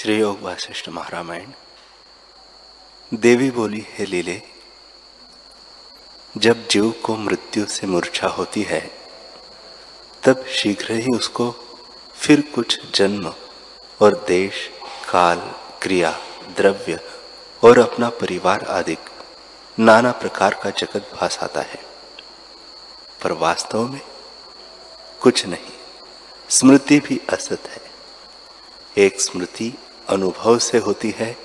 श्री योग वासिष्ठ महारामायण, देवी बोली, है लीले, जब जीव को मृत्यु से मूर्छा होती है, तब शीघ्र ही उसको फिर कुछ जन्म और देश, काल, क्रिया, द्रव्य और अपना परिवार आदि नाना प्रकार का जगत भास आता है। पर वास्तव में कुछ नहीं, स्मृति भी असत है। एक स्मृति अनुभव से होती है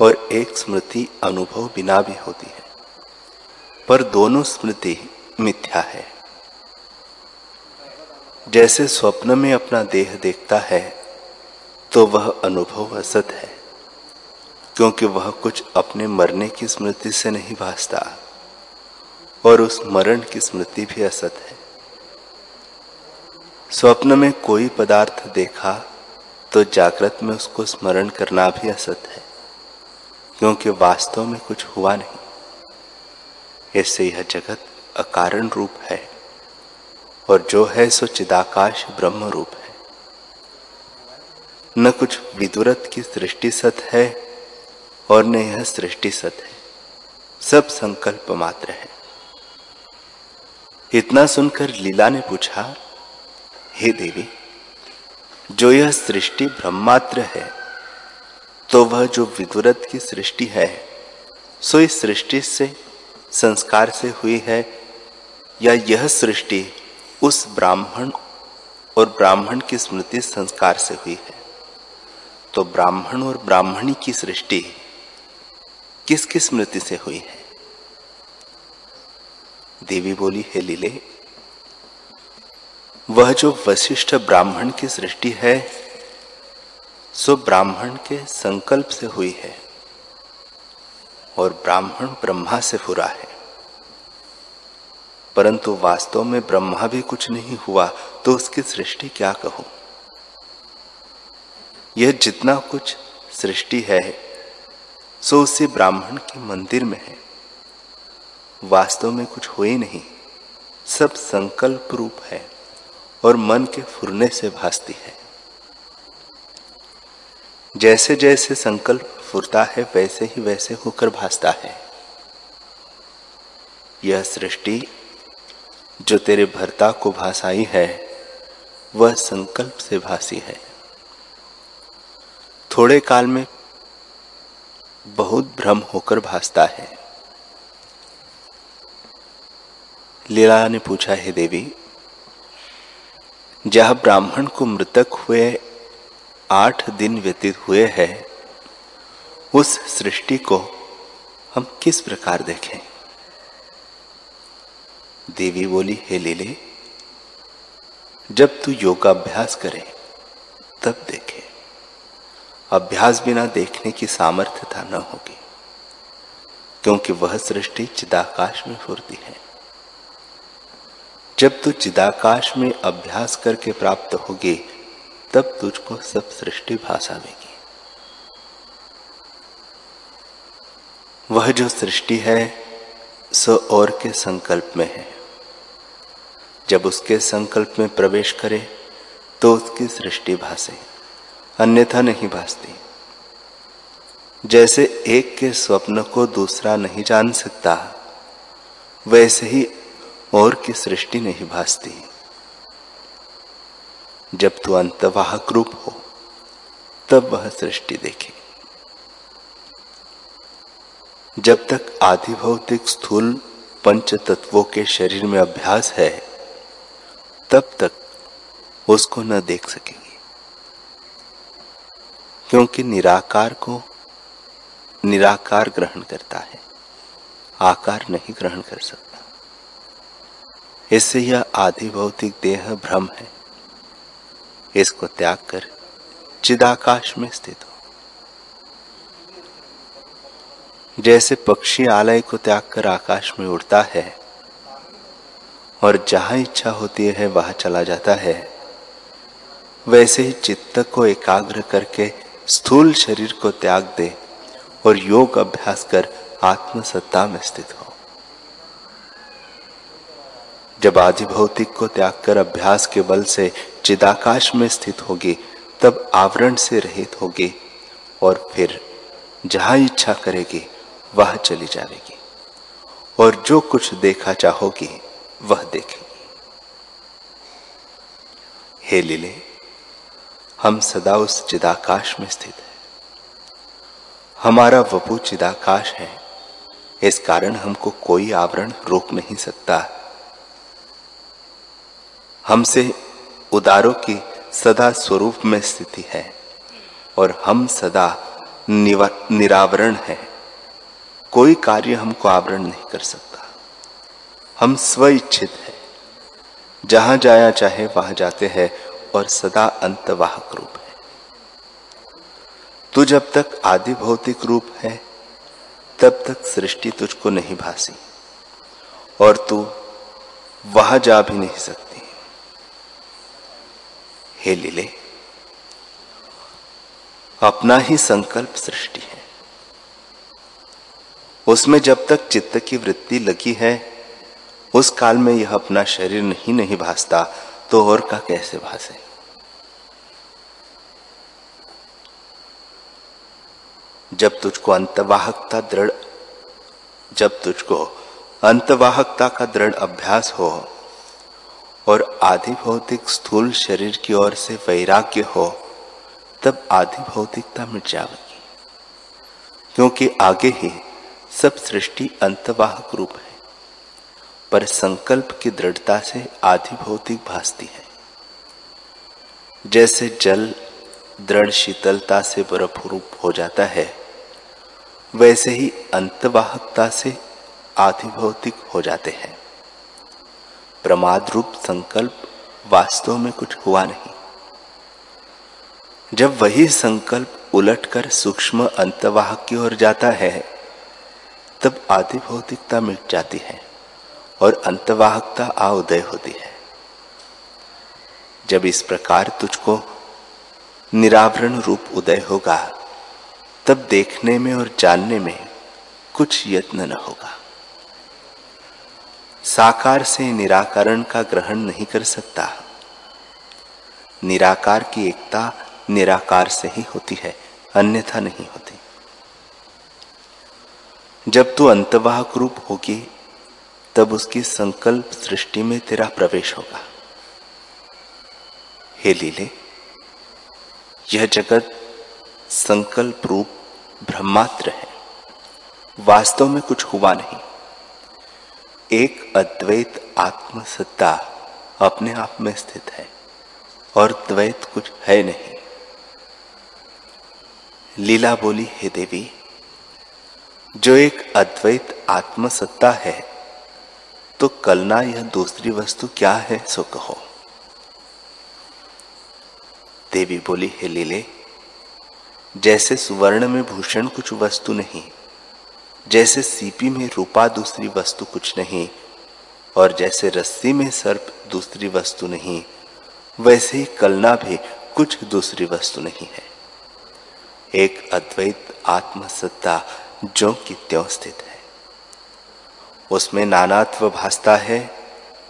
और एक स्मृति अनुभव बिना भी होती है। पर दोनों स्मृति मिथ्या है। जैसे स्वप्न में अपना देह देखता है तो वह अनुभव असत है, क्योंकि वह कुछ अपने मरने की स्मृति से नहीं भासता और उस मरण की स्मृति भी असत है। स्वप्न में कोई पदार्थ देखा तो जागृत में उसको स्मरण करना भी असत है, क्योंकि वास्तव में कुछ हुआ नहीं। इससे यह जगत अकारण रूप है, और जो है सो चिदाकाश ब्रह्म रूप है। न कुछ विदुरत की सृष्टि सत है, और न यह सृष्टि सत है। सब संकल्प मात्र है। इतना सुनकर लीला ने पूछा, हे देवी जो यह सृष्टि ब्रह्मात्र है तो वह जो विदुरत की सृष्टि है, सो इस सृष्टि से, संस्कार से हुई है, या यह सृष्टि उस ब्राह्मण और ब्राह्मण की स्मृति संस्कार से हुई है? तो ब्राह्मण और ब्राह्मणी की सृष्टि किसकी स्मृति से हुई है? देवी बोली, हे लीले वह जो वशिष्ठ ब्राह्मण की सृष्टि है, सो ब्राह्मण के संकल्प से हुई है और ब्राह्मण ब्रह्मा से हुआ है। परंतु वास्तव में ब्रह्मा भी कुछ नहीं हुआ तो उसकी सृष्टि क्या कहूँ? यह जितना कुछ सृष्टि है, सो उसी ब्राह्मण के मंदिर में है। वास्तव में कुछ हो ही नहीं, सब संकल्प रूप है। और मन के फुरने से भासती है। जैसे जैसे संकल्प फुरता है, वैसे ही वैसे होकर भासता है। यह सृष्टि जो तेरे भरता को भाषाई है, वह संकल्प से भासी है। थोड़े काल में बहुत भ्रम होकर भासता है। लीला ने पूछा, है देवी जहाँ ब्राह्मण को मृतक हुए, आठ दिन व्यतीत हुए हैं, उस सृष्टि को हम किस प्रकार देखें? देवी बोली, हे लीले, जब तू योगाभ्यास करे, तब देखे। अभ्यास बिना देखने की सामर्थ्यता न होगी, क्योंकि वह सृष्टि चिदाकाश में फुरती है। जब तू चिदाकाश में अभ्यास करके प्राप्त होगी, तब तुझको सब सृष्टि भाषा भाषावेगी वह जो सृष्टि है, सो और के संकल्प में है। जब उसके संकल्प में प्रवेश करे तो उसकी सृष्टि भाषे, अन्यथा नहीं भासती। जैसे एक के स्वप्न को दूसरा नहीं जान सकता, वैसे ही और की सृष्टि नहीं भासती। जब तू अंतवाहक रूप हो, तब वह सृष्टि देखे। जब तक आधि भौतिक स्थूल पंच तत्वों के शरीर में अभ्यास है, तब तक उसको न देख सकेंगे। क्योंकि निराकार को निराकार ग्रहण करता है, आकार नहीं ग्रहण कर सकता। इससे यह आधि भौतिक देह भ्रम है। इसको त्याग कर चिदाकाश में स्थित हो। जैसे पक्षी आलय को त्याग कर आकाश में उड़ता है और जहाँ इच्छा होती है वहाँ चला जाता है, वैसे ही चित्त को एकाग्र करके स्थूल शरीर को त्याग दे और योग अभ्यास कर आत्मसत्ता में स्थित हो। जब आदि भौतिक को त्याग कर अभ्यास के बल से चिदाकाश में स्थित होगी, तब आवरण से रहित होगी और फिर जहाँ इच्छा करेगी, वह चली जाएगी। और जो कुछ देखा चाहोगी, वह देखेगी। हे लीले, हम सदा उस चिदाकाश में स्थित है। हमारा वपु चिदाकाश है। इस कारण हमको कोई आवरण रोक नहीं सकता। हमसे उदारों की सदा स्वरूप में स्थिति है और हम सदा निरावरण है। कोई कार्य हमको आवरण नहीं कर सकता। हम स्व इच्छित है। जहाँ जाया चाहे वहाँ जाते हैं और सदा अंतवाहक रूप है। तू जब तक आदि भौतिक रूप है, तब तक सृष्टि तुझको नहीं भासी। और तू वहाँ जा भी नहीं सकती। हे लीले, अपना ही संकल्प सृष्टि है। उसमें जब तक चित्त की वृत्ति लगी है, उस काल में यह अपना शरीर नहीं नहीं भासता तो और का कैसे भासे? जब तुझको अंतवाहकता दृढ़, जब तुझको अंतवाहकता का दृढ़ अभ्यास हो और आधि भौतिक स्थूल शरीर की ओर से वैराग्य हो, तब आधि भौतिकता मिट जाएगी। क्योंकि आगे ही सब सृष्टि अंतवाहक रूप है, पर संकल्प की दृढ़ता से आधि भौतिक भासती है। जैसे जल दृढ़ शीतलता से बर्फ़ रूप हो जाता है, वैसे ही अंतवाहकता से आधिभौतिक हो जाते हैं। प्रमाद रूप संकल्प वास्तव में कुछ हुआ नहीं। जब वही संकल्प उलटकर सूक्ष्म अंतवाहक की ओर जाता है, तब आदि भौतिकता मिट जाती है और अंतवाहकता आ उदय होती है। जब इस प्रकार तुझको निरावरण रूप उदय होगा, तब देखने में और जानने में कुछ यत्न न होगा। साकार से निराकरण का ग्रहण नहीं कर सकता। निराकार की एकता निराकार से ही होती है, अन्यथा नहीं होती। जब तू अंतवाहक रूप होगी, तब उसकी संकल्प सृष्टि में तेरा प्रवेश होगा। हे लीले, यह जगत संकल्प रूप ब्रह्मात्र है। वास्तव में कुछ हुआ नहीं। एक अद्वैत आत्मसत्ता अपने आप में स्थित है और द्वैत कुछ है नहीं। लीला बोली, हे देवी, जो एक अद्वैत आत्मसत्ता है तो कलना यह दूसरी वस्तु क्या है, सो कहो। देवी बोली, हे लीले, जैसे सुवर्ण में भूषण कुछ वस्तु नहीं जैसे सीपी में रूपा दूसरी वस्तु कुछ नहीं, और जैसे रस्सी में सर्प दूसरी वस्तु नहीं, वैसे ही कलना भी कुछ दूसरी वस्तु नहीं है। एक अद्वैत आत्मसत्ता जो कि त्यों स्थित है। उसमें नानात्व भासता है,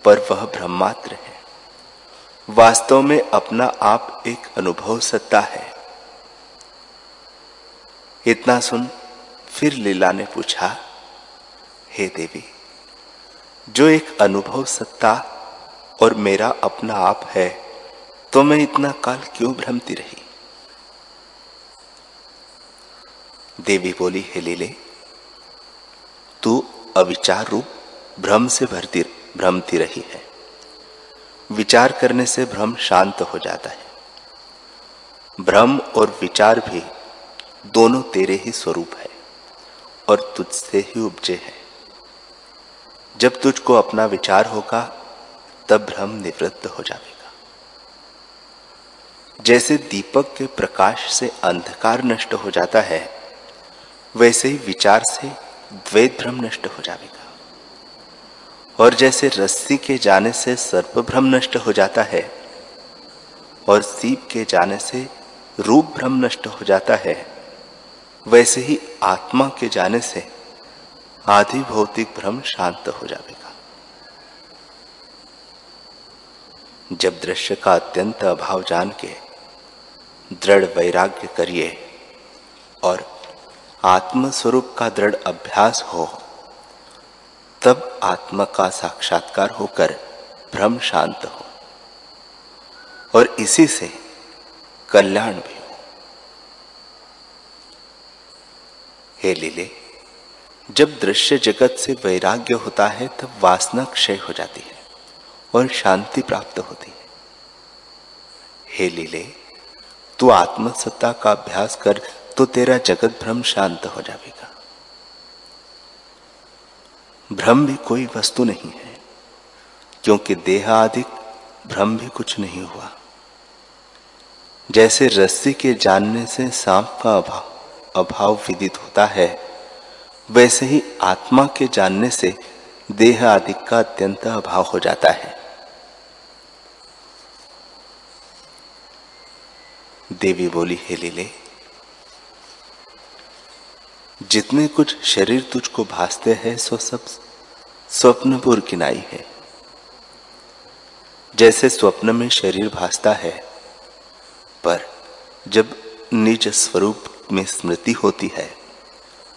पर वह ब्रह्मात्र है। वास्तव में अपना आप एक अनुभव सत्ता है। इतना सुन फिर लीला ने पूछा, हे देवी, जो एक अनुभव सत्ता और मेरा अपना आप है तो मैं इतना काल क्यों भ्रमती रही? देवी बोली, हे लीले, तू अविचार रूप भ्रम से भरती, भ्रमती रही है। विचार करने से भ्रम शांत हो जाता है। भ्रम और विचार भी दोनों तेरे ही स्वरूप है। और तुझसे ही उपजे है। जब तुझको अपना विचार होगा, तब भ्रम निवृत्त हो जाएगा। जैसे दीपक के प्रकाश से अंधकार नष्ट हो जाता है, वैसे ही विचार से द्वैत भ्रम नष्ट हो जाएगा। और जैसे रस्सी के जाने से सर्प भ्रम नष्ट हो जाता है, और सीप के जाने से रूप भ्रम नष्ट हो जाता है वैसे ही आत्मा के जाने से आधि भौतिक भ्रम शांत हो जाएगा। जब दृश्य का अत्यंत अभाव जान के दृढ़ वैराग्य करिए और आत्म स्वरूप का दृढ़ अभ्यास हो, तब आत्मा का साक्षात्कार होकर भ्रम शांत हो। और इसी से कल्याण भी हो लीले, जब दृश्य जगत से वैराग्य होता है, तब वासना क्षय हो जाती है और शांति प्राप्त होती है। हे लीले, तू आत्मसत्ता का अभ्यास कर तो तेरा जगत भ्रम शांत हो जाएगा। भ्रम भी कोई वस्तु नहीं है, क्योंकि देह आदि भ्रम भी कुछ नहीं हुआ। जैसे रस्सी के जानने से सांप का अभाव अभाव विदित होता है। वैसे ही आत्मा के जानने से देह आदि का अत्यंत अभाव हो जाता है। देवी बोली, हे लीले, जितने कुछ शरीर तुझको भासते हैं, सो सब स्वप्नपुर किनाई है। जैसे स्वप्न में शरीर भासता है, पर जब निज स्वरूप में स्मृति होती है,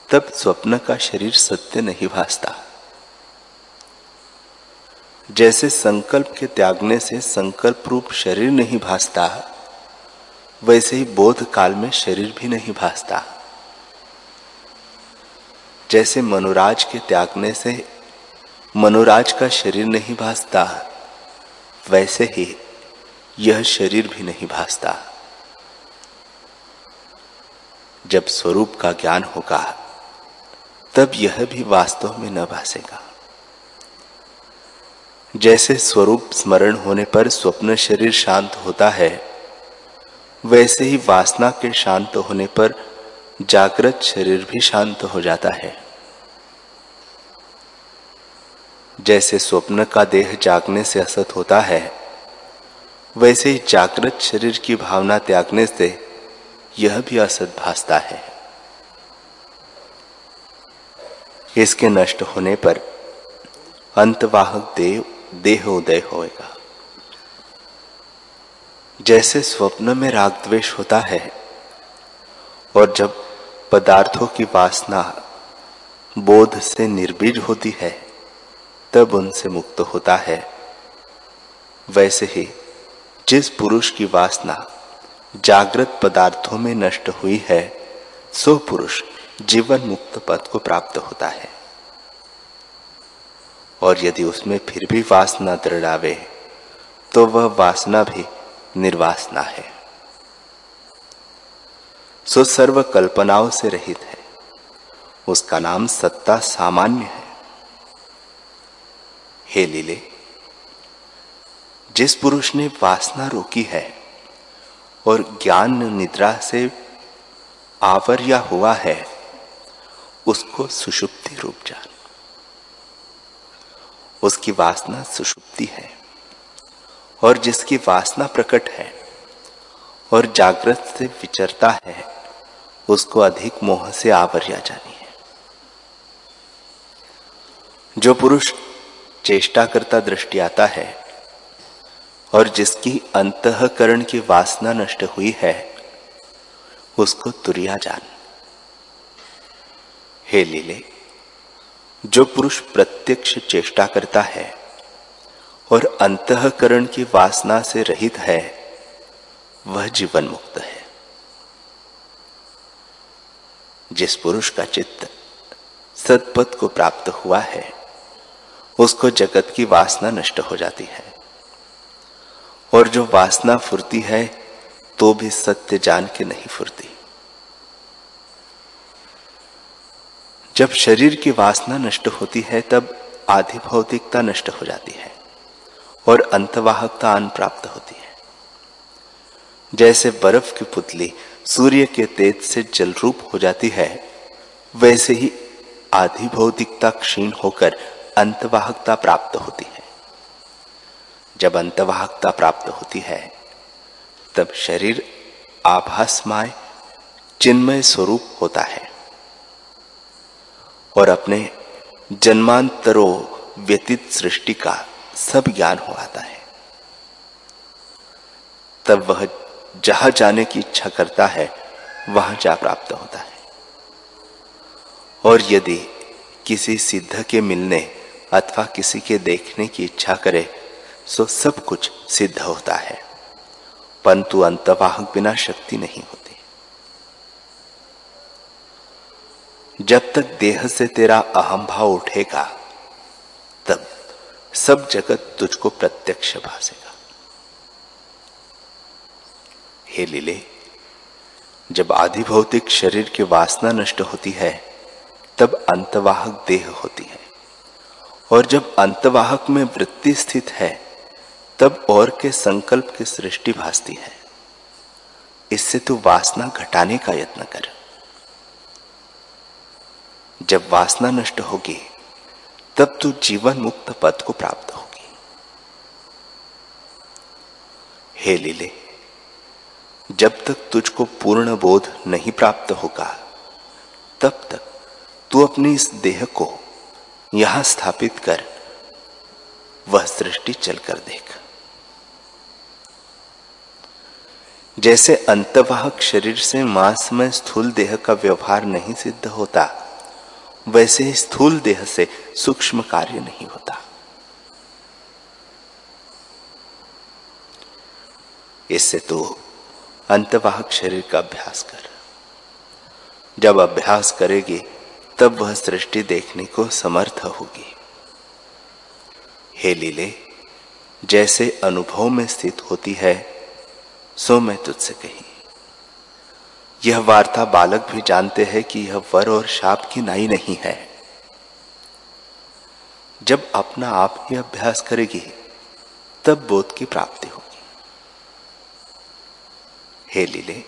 तब स्वप्न का शरीर सत्य नहीं भासता। जैसे संकल्प के त्यागने से संकल्प रूप शरीर नहीं भासता, वैसे ही बोध काल में शरीर भी नहीं भासता। जैसे मनोराज के त्यागने से मनोराज का शरीर नहीं भासता, वैसे ही यह शरीर भी नहीं भासता। जब स्वरूप का ज्ञान होगा, तब यह भी वास्तव में न भासेगा। जैसे स्वरूप स्मरण होने पर स्वप्न शरीर शांत होता है, वैसे ही वासना के शांत होने पर जागृत शरीर भी शांत हो जाता है। जैसे स्वप्न का देह जागने से असत होता है, वैसे ही जागृत शरीर की भावना त्यागने से यह भी असत भासता है। इसके नष्ट होने पर अंतवाहक देव देह उदय होएगा। जैसे स्वप्न में राग द्वेष होता है, और जब पदार्थों की वासना बोध से निर्बीज होती है, तब उनसे मुक्त होता है। वैसे ही जिस पुरुष की वासना जागृत पदार्थों में नष्ट हुई है, सो पुरुष जीवन मुक्त पद को प्राप्त होता है। और यदि उसमें फिर भी वासना दृढ़ावे तो वह वासना भी निर्वासना है। सो सर्व कल्पनाओं से रहित है। उसका नाम सत्ता सामान्य है। हे लीले, जिस पुरुष ने वासना रोकी है और ज्ञान निद्रा से आवरिया हुआ है, उसको सुषुप्ति रूप जान। उसकी वासना सुषुप्ति है और जिसकी वासना प्रकट है और जागृत से विचरता है, उसको अधिक मोह से आवरिया जानी है। जो पुरुष चेष्टा करता दृष्टि आता है और जिसकी अंतकरण की वासना नष्ट हुई है, उसको तुरिया जान। हे लीले, जो पुरुष प्रत्यक्ष चेष्टा करता है और अंतकरण की वासना से रहित है, वह जीवन मुक्त है। जिस पुरुष का चित्त सतपथ को प्राप्त हुआ है, उसको जगत की वासना नष्ट हो जाती है। और जो वासना फुरती है तो भी सत्य जान के नहीं फुरती। जब शरीर की वासना नष्ट होती है, तब आधि भौतिकता नष्ट हो जाती है और अंतवाहकता अन प्राप्त होती है। जैसे बर्फ़ की पुतली सूर्य के तेज से जल रूप हो जाती है, वैसे ही आधि भौतिकता क्षीण होकर अंतवाहकता प्राप्त होती है। जब अंतवाहकता प्राप्त होती है, तब शरीर आभासमय चिन्मय स्वरूप होता है। और अपने जन्मांतरों व्यतीत सृष्टि का सब ज्ञान हो आता है। तब वह जहाँ जाने की इच्छा करता है, वहाँ जा प्राप्त होता है। और यदि किसी सिद्ध के मिलने अथवा किसी के देखने की इच्छा करे तो सब कुछ सिद्ध होता है। परंतु अंतवाहक बिना शक्ति नहीं होती। जब तक देह से तेरा अहम भाव उठेगा, तब सब जगत तुझको प्रत्यक्ष भासेगा। हे लीले, जब आधि भौतिक शरीर की वासना नष्ट होती है, तब अंतवाहक देह होती है। और जब अंतवाहक में वृत्ति स्थित है तब और के संकल्प की सृष्टि भासती है। इससे तू वासना घटाने का यत्न कर। जब वासना नष्ट होगी, तब तू जीवन मुक्त पद को प्राप्त होगी। हे लीले, जब तक तुझको पूर्ण बोध नहीं प्राप्त होगा, तब तक तू अपने इस देह को यहाँ स्थापित कर, वह सृष्टि चलकर देख। जैसे अंतवाहक शरीर से मांस में स्थूल देह का व्यवहार नहीं सिद्ध होता, वैसे ही स्थूल देह से सूक्ष्म कार्य नहीं होता। इससे तो अंतवाहक शरीर का अभ्यास कर। जब अभ्यास करेगी, तब वह सृष्टि देखने को समर्थ होगी। हे लीले, जैसे अनुभव में स्थित होती है सो मैं तुझसे कही। यह वार्ता बालक भी जानते हैं कि यह वर और शाप की नाई नहीं है। जब अपना आप ही अभ्यास करेगी, तब बोध की प्राप्ति होगी। हे लीले,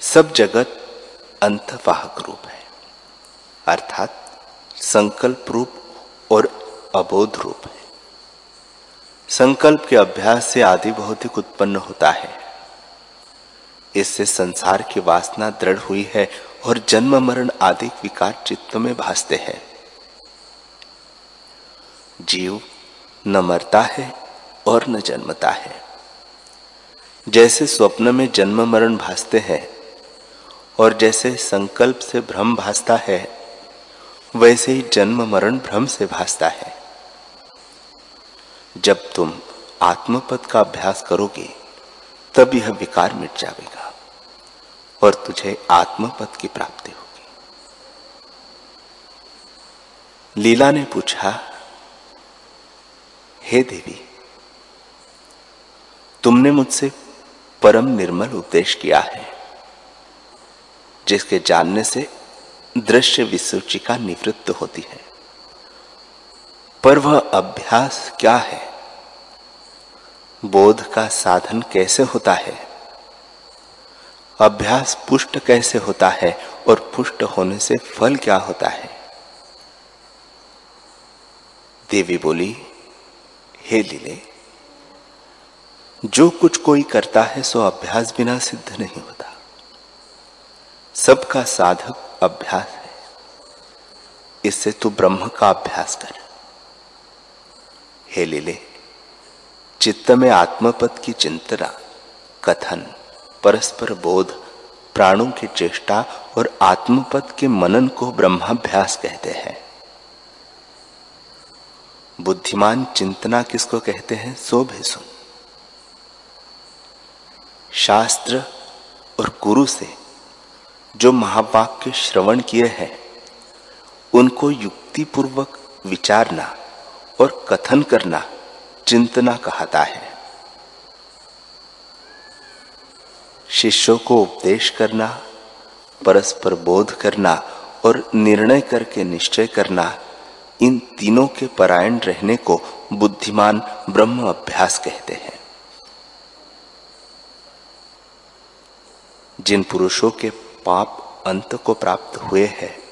सब जगत अंतवाहक रूप है, अर्थात संकल्प रूप और अबोध रूप है। संकल्प के अभ्यास से आदि भौतिक उत्पन्न होता है। इससे संसार की वासना दृढ़ हुई है और जन्म, मरण आदि विकार चित्त में भासते हैं। जीव न मरता है और न जन्मता है। जैसे स्वप्न में जन्म, मरण भासते हैं और जैसे संकल्प से भ्रम भासता है, वैसे ही जन्म, मरण भ्रम से भासता है। जब तुम आत्मपद का अभ्यास करोगे, तब यह विकार मिट जाएगा और तुझे आत्मपद की प्राप्ति होगी। लीला ने पूछा, हे देवी, तुमने मुझसे परम निर्मल उपदेश किया है, जिसके जानने से दृश्य विसूचिका निवृत्त होती है। पर वह अभ्यास क्या है? बोध का साधन कैसे होता है? अभ्यास पुष्ट कैसे होता है और पुष्ट होने से फल क्या होता है? देवी बोली, हे लीले, जो कुछ कोई करता है सो अभ्यास बिना सिद्ध नहीं होता। सबका साधक अभ्यास है। इससे तू ब्रह्म का अभ्यास कर। हे लीले, चित्त में आत्मपद की चिंतना, कथन, परस्पर बोध, प्राणों की चेष्टा और आत्मपद के मनन को ब्रह्माभ्यास कहते हैं। बुद्धिमान चिंतना किसको कहते हैं, सो भी सुन। शास्त्र और गुरु से जो महावाक्य श्रवण किए हैं, उनको युक्तिपूर्वक विचारना और कथन करना चिंतना कहता है। शिष्यों को उपदेश करना, परस्पर बोध करना और निर्णय करके निश्चय करना, इन तीनों के परायण रहने को बुद्धिमान ब्रह्म अभ्यास कहते हैं। जिन पुरुषों के पाप अंत को प्राप्त हुए हैं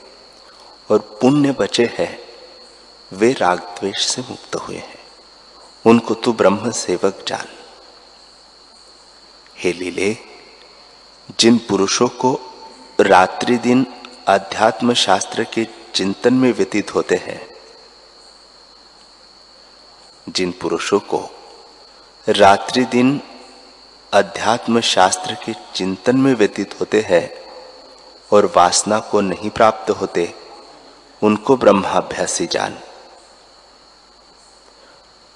और पुण्य बचे हैं वे राग द्वेष से मुक्त हुए हैं। उनको तू ब्रह्म सेवक जान। हे लीले, जिन पुरुषों को रात्रि दिन अध्यात्म शास्त्र के चिंतन में व्यतीत होते हैं, जिन पुरुषों को रात्रि दिन अध्यात्म शास्त्र के चिंतन में व्यतीत होते हैं और वासना को नहीं प्राप्त होते, उनको ब्रह्माभ्यासी जान।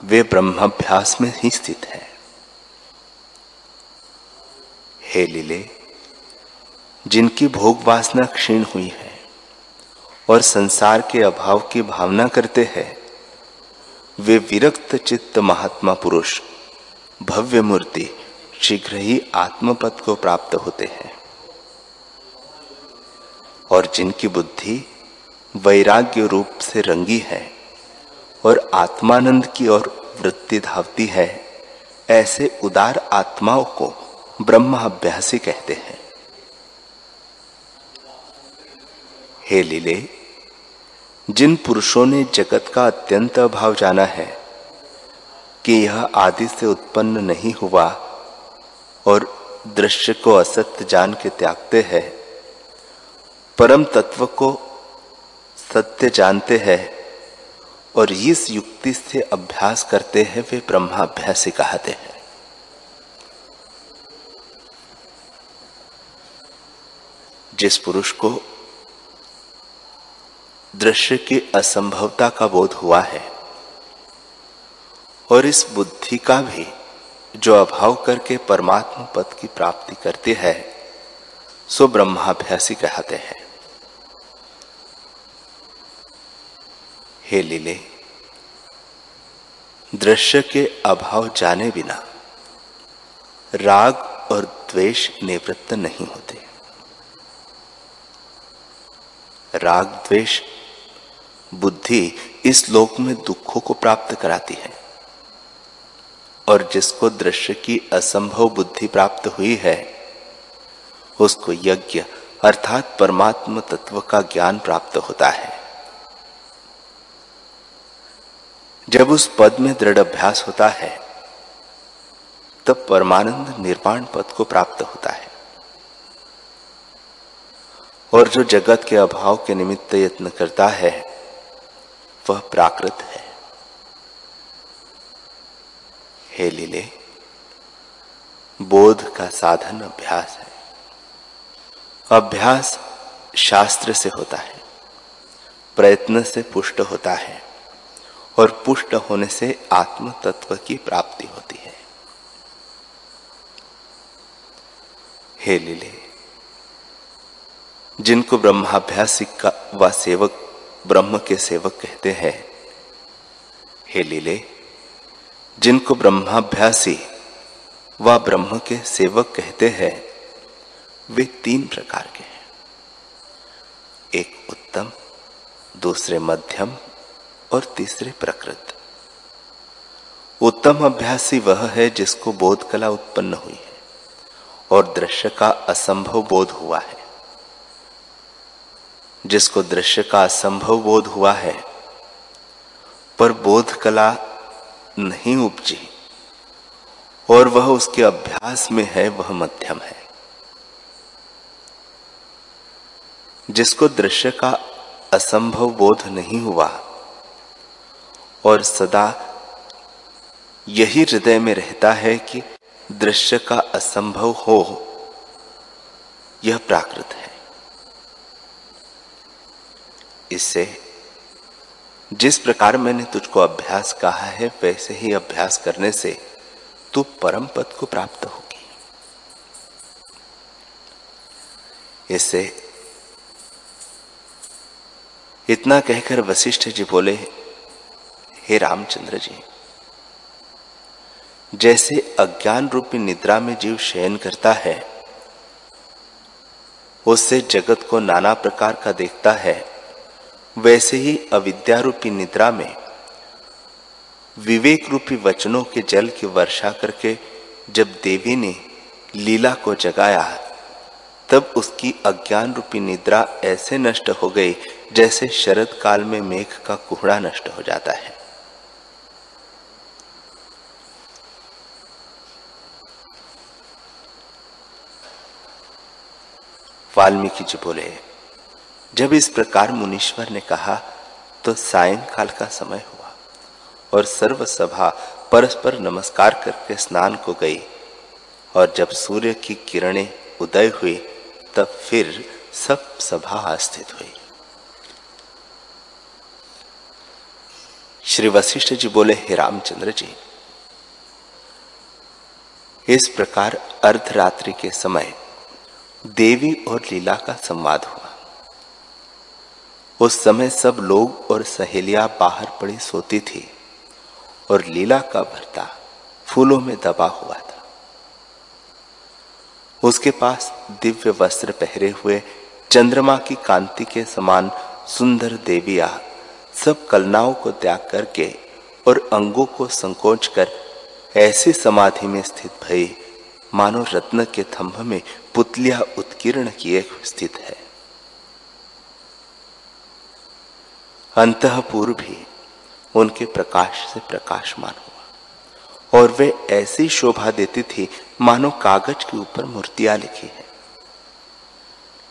वे ब्रह्माभ्यास में ही स्थित है। हे लीले, जिनकी भोग वासना क्षीण हुई है और संसार के अभाव की भावना करते हैं, वे विरक्त चित्त महात्मा पुरुष, भव्य मूर्ति, शीघ्र ही आत्मपद को प्राप्त होते हैं। और जिनकी बुद्धि वैराग्य रूप से रंगी है और आत्मानंद की ओर वृत्ति धावती है, ऐसे उदार आत्माओं को ब्रह्म अभ्यासी कहते हैं। हे लीले, जिन पुरुषों ने जगत का अत्यंत अभाव जाना है, कि यह आदि से उत्पन्न नहीं हुआ और दृश्य को असत्य जान के त्यागते हैं, परम तत्व को सत्य जानते हैं और इस युक्ति से अभ्यास करते हैं, वे ब्रह्माभ्यासी कहते हैं। जिस पुरुष को दृश्य की असंभवता का बोध हुआ है, और इस बुद्धि का भी जो अभाव करके परमात्मा पद की प्राप्ति करती है, सो ब्रह्माभ्यासी कहते हैं। हे लीले, दृश्य के अभाव जाने बिना राग और द्वेष निवृत्त नहीं होते। राग, द्वेष, बुद्धि इस लोक में दुखों को प्राप्त कराती है और जिसको दृश्य की असंभव बुद्धि प्राप्त हुई है, उसको यज्ञ अर्थात परमात्म तत्व का ज्ञान प्राप्त होता है। जब उस पद में दृढ़ अभ्यास होता है, तब परमानंद निर्वाण पद को प्राप्त होता है। और जो जगत के अभाव के निमित्त यत्न करता है, वह प्राकृत है। हे लीले, बोध का साधन अभ्यास है। अभ्यास शास्त्र से होता है, प्रयत्न से पुष्ट होता है। और पुष्ट होने से आत्म तत्व की प्राप्ति होती है। हे लीले, जिनको ब्रह्माभ्यासी का व सेवक ब्रह्म के सेवक कहते हैं, हे लीले, जिनको ब्रह्माभ्यासी व ब्रह्म के सेवक कहते हैं, वे तीन प्रकार के हैं। एक उत्तम, दूसरे मध्यम और तीसरे प्रकृत। उत्तम अभ्यासी वह है जिसको बोध कला उत्पन्न हुई है और दृश्य का असंभव बोध हुआ है। जिसको दृश्य का असंभव बोध हुआ है, पर बोध कला नहीं उपजी और वह उसके अभ्यास में है, वह मध्यम है। जिसको दृश्य का असंभव बोध नहीं हुआ और सदा यही हृदय में रहता है कि दृश्य का असंभव हो, यह प्राकृत है। इससे जिस प्रकार मैंने तुझको अभ्यास कहा है, वैसे ही अभ्यास करने से तू परम पद को प्राप्त होगी। इससे इतना कहकर वशिष्ठ जी बोले हे रामचंद्र जी, जैसे अज्ञान रूपी निद्रा में जीव शयन करता है, उससे जगत को नाना प्रकार का देखता है, वैसे ही अविद्या रूपी निद्रा में विवेक रूपी वचनों के जल की वर्षा करके जब देवी ने लीला को जगाया, तब उसकी अज्ञान रूपी निद्रा ऐसे नष्ट हो गई जैसे शरद काल में मेघ का कुहड़ा नष्ट हो जाता है। वाल्मीकि जी बोले, जब इस प्रकार मुनीश्वर ने कहा तो सायंकाल का समय हुआ और सर्व सभा परस्पर नमस्कार करके स्नान को गई और जब सूर्य की किरणें उदय हुई, तब फिर सब सभा स्थित हुई। श्री वशिष्ठ जी बोले, हे रामचंद्र जी इस प्रकार अर्धरात्रि के समय देवी और लीला का संवाद हुआ। उस समय सब लोग और सहेलियाँ बाहर पड़ी सोती थी और लीला का भरता फूलों में दबा हुआ था। उसके पास दिव्य वस्त्र पहरे हुए चंद्रमा की कांति के समान सुंदर देविया सब कलनाओं को त्याग करके और अंगों को संकोच कर ऐसी समाधि में स्थित भई मानो रत्न के थंभ में पुतलिया उत्कीर्ण किए स्थित है। अंतपुर भी उनके प्रकाश से प्रकाशमान हुआ और वे ऐसी शोभा देती थी मानो कागज़ के ऊपर मूर्तियाँ लिखी है।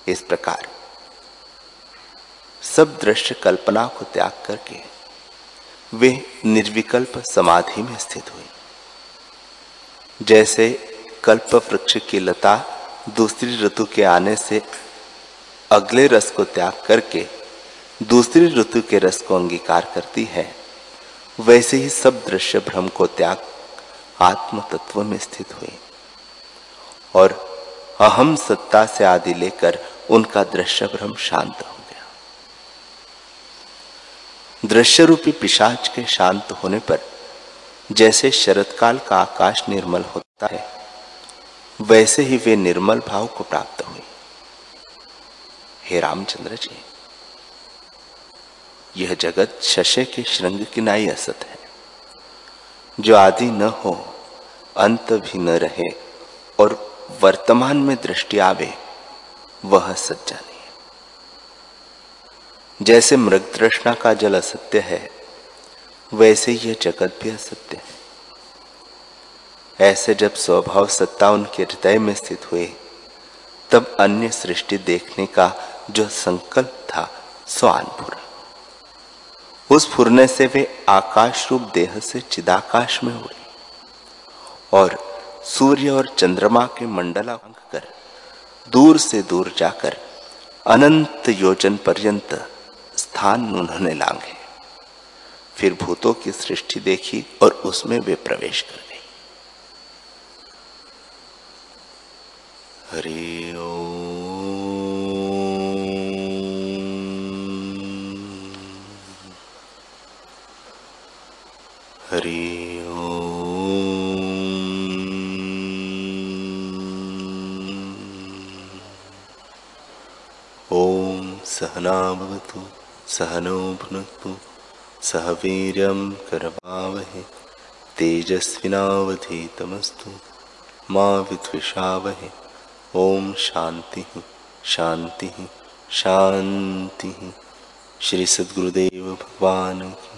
इस प्रकार सब दृश्य कल्पना को त्याग करके वे निर्विकल्प समाधि में स्थित हुई। जैसे कल्प वृक्ष की लता दूसरी ऋतु के आने से अगले रस को त्याग करके दूसरी ऋतु के रस को अंगीकार करती है। वैसे ही सब दृश्य भ्रम को त्याग आत्म तत्व में स्थित हुए। और अहम सत्ता से आदि लेकर उनका दृश्य भ्रम शांत हो गया। दृश्य रूपी पिशाच के शांत होने पर जैसे शरतकाल का आकाश निर्मल होता है वैसे ही वे निर्मल भाव को प्राप्त हुए। हे रामचंद्र जी, यह जगत शशे के श्रृंग की नाई असत है। जो आदि न हो, अंत भी न रहे और वर्तमान में दृष्टि आवे, वह नहीं है जैसे मृग तृष्णा का जल असत्य है, वैसे यह जगत भी असत्य है। ऐसे जब स्वभाव सत्ता उनके हृदय में स्थित हुए, तब अन्य सृष्टि देखने का जो संकल्प था सो आन फुरा उस फुरने से वे आकाश रूप देह से चिदाकाश में उड़े और सूर्य और चंद्रमा के मंडला कर दूर से दूर जाकर अनंत योजन पर्यंत स्थान उन्होंने लांगे फिर भूतों की सृष्टि देखी और उसमें वे प्रवेश कर गई हरि हरि सहनावतु सहनो भुनक्तु सह वीर्यं करवावहे तेजस्विनावधीतमस्तु मा विद्विषावहे ओम शांति शांति शांति श्री सद्गुरुदेव भगवान की